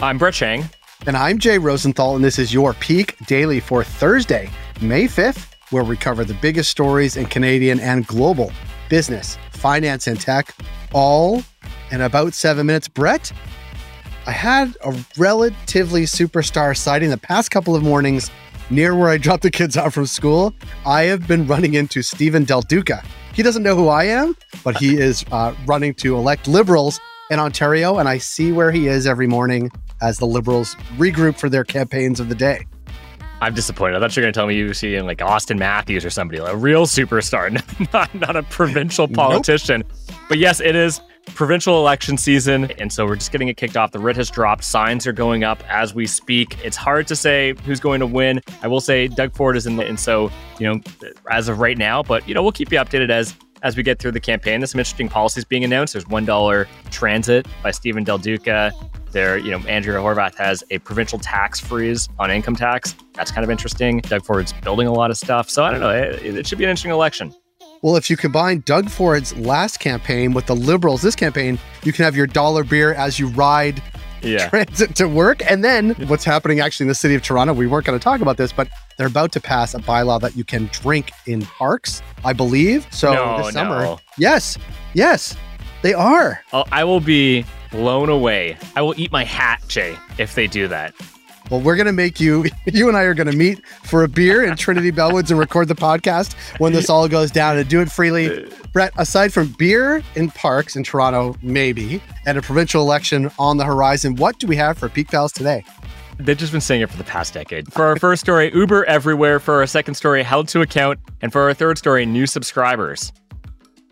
I'm Brett Chang. And I'm Jay Rosenthal, and this is your Peak Daily for Thursday, May 5th, where we cover the biggest stories in Canadian and global business, finance, and tech, all in about seven minutes. Brett, I had a relatively superstar sighting the past couple of mornings near where I dropped the kids off from school. I have been running into Stephen Del Duca. He doesn't know who I am, but he is uh, running to elect liberals in Ontario, and I see where he is every morning as the Liberals regroup for their campaigns of the day. I'm disappointed. I thought you were going to tell me you see like Auston Matthews or somebody, like a real superstar, not, not a provincial politician. Nope. But yes, it is provincial election season. And so we're just getting it kicked off. The writ has dropped. Signs are going up as we speak. It's hard to say who's going to win. I will say Doug Ford is in the, and so, you know, as of right now, but, you know, we'll keep you updated as as we get through the campaign. There's some interesting policies being announced. There's $1 transit by Stephen Del Duca. There, you know, Andrea Horwath has a provincial tax freeze on income tax. That's kind of interesting. Doug Ford's building a lot of stuff. So I don't know. It, it should be an interesting election. Well, if you combine Doug Ford's last campaign with the Liberals this campaign, you can have your dollar beer as you ride yeah. transit to work. And then what's happening actually in the city of Toronto, we weren't going to talk about this, but they're about to pass a bylaw that you can drink in parks, I believe. So no, this summer, no. yes, yes, they are. I'll, I will be blown away. I will eat my hat, Jay, if they do that. Well, we're going to make you, you and I are going to meet for a beer in Trinity Bellwoods and record the podcast when this all goes down and do it freely. Brett, aside from beer in parks in Toronto, maybe, and a provincial election on the horizon, what do we have for Peak Pals today? They've just been saying it for the past decade. For our first story, Uber everywhere. For our second story, held to account. And for our third story, new subscribers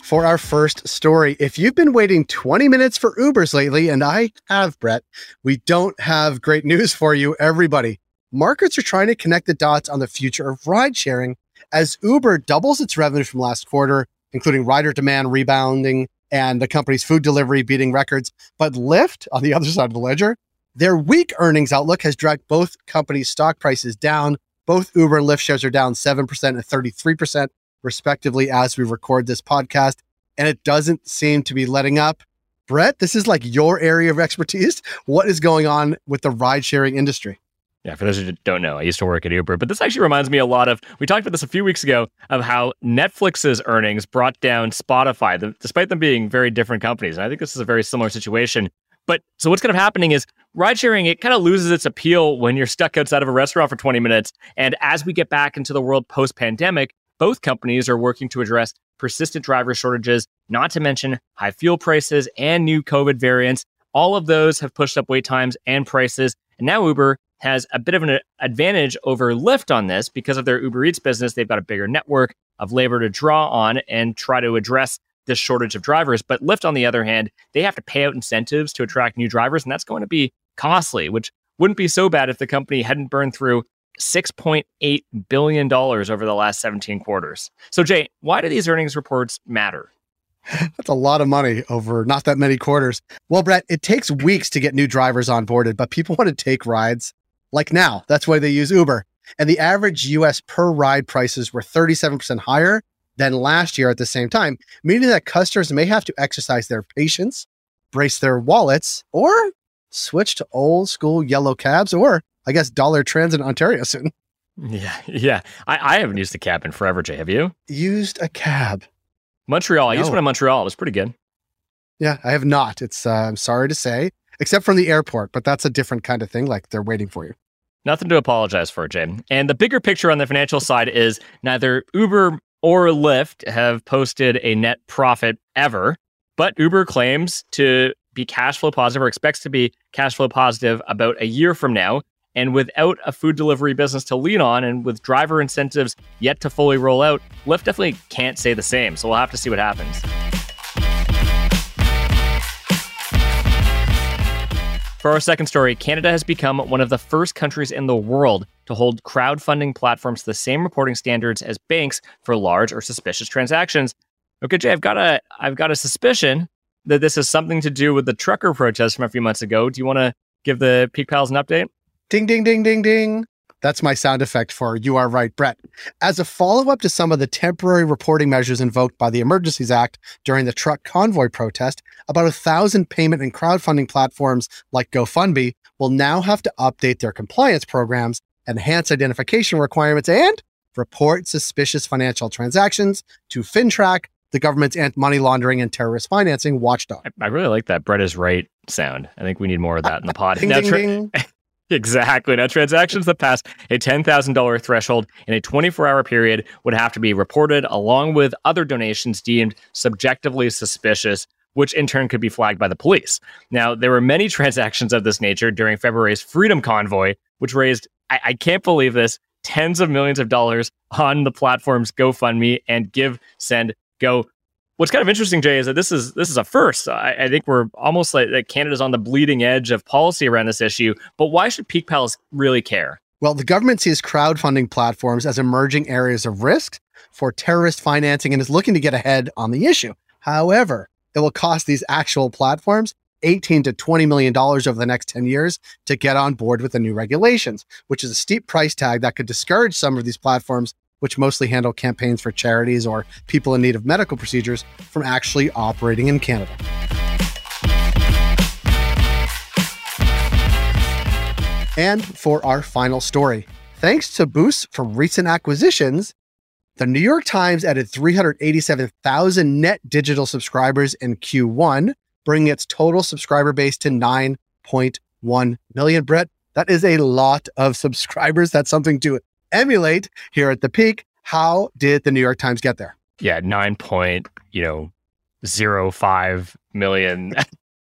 for our first story. If you've been waiting 20 minutes for Ubers lately, and I have, Brett, we don't have great news for you, everybody. Markets are trying to connect the dots on the future of ride sharing as Uber doubles its revenue from last quarter, including rider demand rebounding and the company's food delivery beating records. But Lyft, on the other side of the ledger, their weak earnings outlook has dragged both companies' stock prices down. Both Uber and Lyft shares are down 7% and 33% respectively, as we record this podcast. And it doesn't seem to be letting up. Brett, this is like your area of expertise. What is going on with the ride sharing industry? Yeah, for those who don't know, I used to work at Uber, but this actually reminds me a lot of. We talked about this a few weeks ago of how Netflix's earnings brought down Spotify, the, despite them being very different companies. And I think this is a very similar situation. But so what's kind of happening is ride sharing, it kind of loses its appeal when you're stuck outside of a restaurant for 20 minutes. And as we get back into the world post pandemic, both companies are working to address persistent driver shortages, not to mention high fuel prices and new COVID variants. All of those have pushed up wait times and prices. And now Uber has a bit of an advantage over Lyft on this because of their Uber Eats business. They've got a bigger network of labor to draw on and try to address this shortage of drivers. But Lyft, on the other hand, they have to pay out incentives to attract new drivers, and that's going to be costly, which wouldn't be so bad if the company hadn't burned through $6.8 billion over the last 17 quarters. So, Jay, why do these earnings reports matter? That's a lot of money over not that many quarters. Well, Brett, it takes weeks to get new drivers onboarded, but people want to take rides like now. That's why they use Uber. And the average US per ride prices were 37% higher than last year at the same time, meaning that customers may have to exercise their patience, brace their wallets, or switch to old school yellow cabs or I guess Dollar Transit in Ontario soon. Yeah, yeah. I, I haven't used a cab in forever, Jay. Have you? Used a cab. Montreal. I used one in Montreal. It was pretty good. Yeah, I have not. It's uh, I'm sorry to say, except from the airport, but that's a different kind of thing. Like they're waiting for you. Nothing to apologize for, Jay. And the bigger picture on the financial side is neither Uber or Lyft have posted a net profit ever, but Uber claims to be cash flow positive or expects to be cash flow positive about a year from now. And without a food delivery business to lean on and with driver incentives yet to fully roll out, Lyft definitely can't say the same. So we'll have to see what happens. For our second story, Canada has become one of the first countries in the world to hold crowdfunding platforms to the same reporting standards as banks for large or suspicious transactions. Okay, Jay, I've got a I've got a suspicion that this has something to do with the trucker protest from a few months ago. Do you want to give the Peak Pals an update? Ding, ding, ding, ding, ding. That's my sound effect for You Are Right, Brett. As a follow up to some of the temporary reporting measures invoked by the Emergencies Act during the truck convoy protest, about a thousand payment and crowdfunding platforms like GoFundMe will now have to update their compliance programs, enhance identification requirements, and report suspicious financial transactions to FINTRAC, the government's anti money laundering and terrorist financing watchdog. I, I, really like that Brett is right sound. I think we need more of that in the pod. ding, now, ding, tra- ding. Exactly. Now, transactions that pass a $10,000 threshold in a 24 hour period would have to be reported along with other donations deemed subjectively suspicious, which in turn could be flagged by the police. Now, there were many transactions of this nature during February's Freedom Convoy, which raised, I, I can't believe this, tens of millions of dollars on the platforms GoFundMe and Give, Send, Go what's kind of interesting, Jay, is that this is this is a first. I, I think we're almost like, like Canada's on the bleeding edge of policy around this issue. But why should Peak Pals really care? Well, the government sees crowdfunding platforms as emerging areas of risk for terrorist financing and is looking to get ahead on the issue. However, it will cost these actual platforms 18 to 20 million dollars over the next 10 years to get on board with the new regulations, which is a steep price tag that could discourage some of these platforms which mostly handle campaigns for charities or people in need of medical procedures, from actually operating in Canada. And for our final story, thanks to boosts from recent acquisitions, the New York Times added 387,000 net digital subscribers in Q1, bringing its total subscriber base to 9.1 million. Brett, that is a lot of subscribers. That's something to emulate here at the peak. How did the New York Times get there? Yeah, nine point, you know, zero five million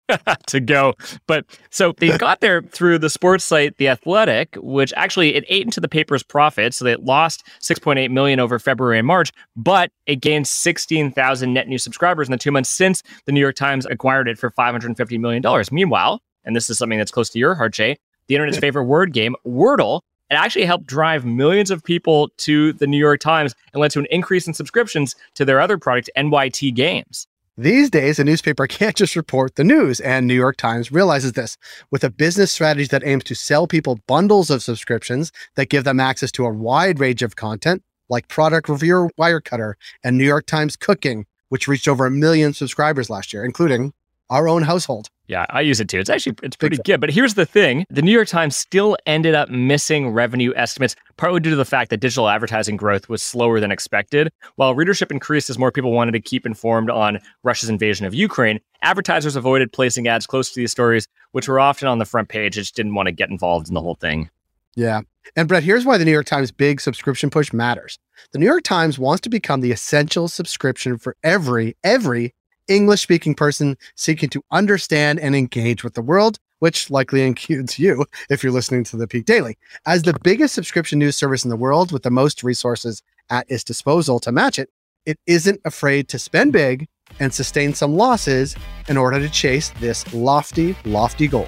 to go. But so they got there through the sports site The Athletic, which actually it ate into the paper's profit. So they lost 6.8 million over February and March, but it gained 16,000 net new subscribers in the two months since the New York Times acquired it for 550 million dollars. Meanwhile, and this is something that's close to your heart, Jay, the internet's favorite word game, Wordle, it actually helped drive millions of people to the New York Times and led to an increase in subscriptions to their other product, NYT Games. These days, a newspaper can't just report the news, and New York Times realizes this. With a business strategy that aims to sell people bundles of subscriptions that give them access to a wide range of content, like Product Reviewer Wirecutter and New York Times Cooking, which reached over a million subscribers last year, including our own household. Yeah, I use it too. It's actually it's pretty good. But here's the thing: the New York Times still ended up missing revenue estimates, partly due to the fact that digital advertising growth was slower than expected. While readership increased as more people wanted to keep informed on Russia's invasion of Ukraine, advertisers avoided placing ads close to these stories, which were often on the front page. They just didn't want to get involved in the whole thing. Yeah. And Brett, here's why the New York Times big subscription push matters. The New York Times wants to become the essential subscription for every, every English speaking person seeking to understand and engage with the world, which likely includes you if you're listening to the Peak Daily. As the biggest subscription news service in the world with the most resources at its disposal to match it, it isn't afraid to spend big and sustain some losses in order to chase this lofty, lofty goal.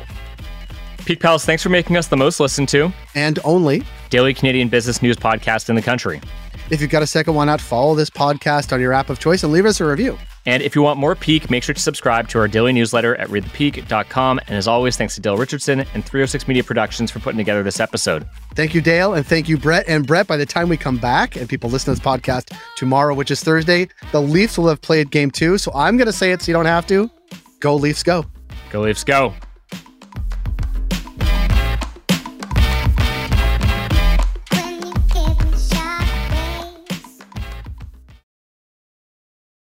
Peak Pals, thanks for making us the most listened to and only daily Canadian business news podcast in the country. If you've got a second, why not follow this podcast on your app of choice and leave us a review? And if you want more Peak, make sure to subscribe to our daily newsletter at readthepeak.com. And as always, thanks to Dale Richardson and 306 Media Productions for putting together this episode. Thank you, Dale. And thank you, Brett. And Brett, by the time we come back and people listen to this podcast tomorrow, which is Thursday, the Leafs will have played game two. So I'm going to say it so you don't have to. Go, Leafs, go. Go, Leafs, go.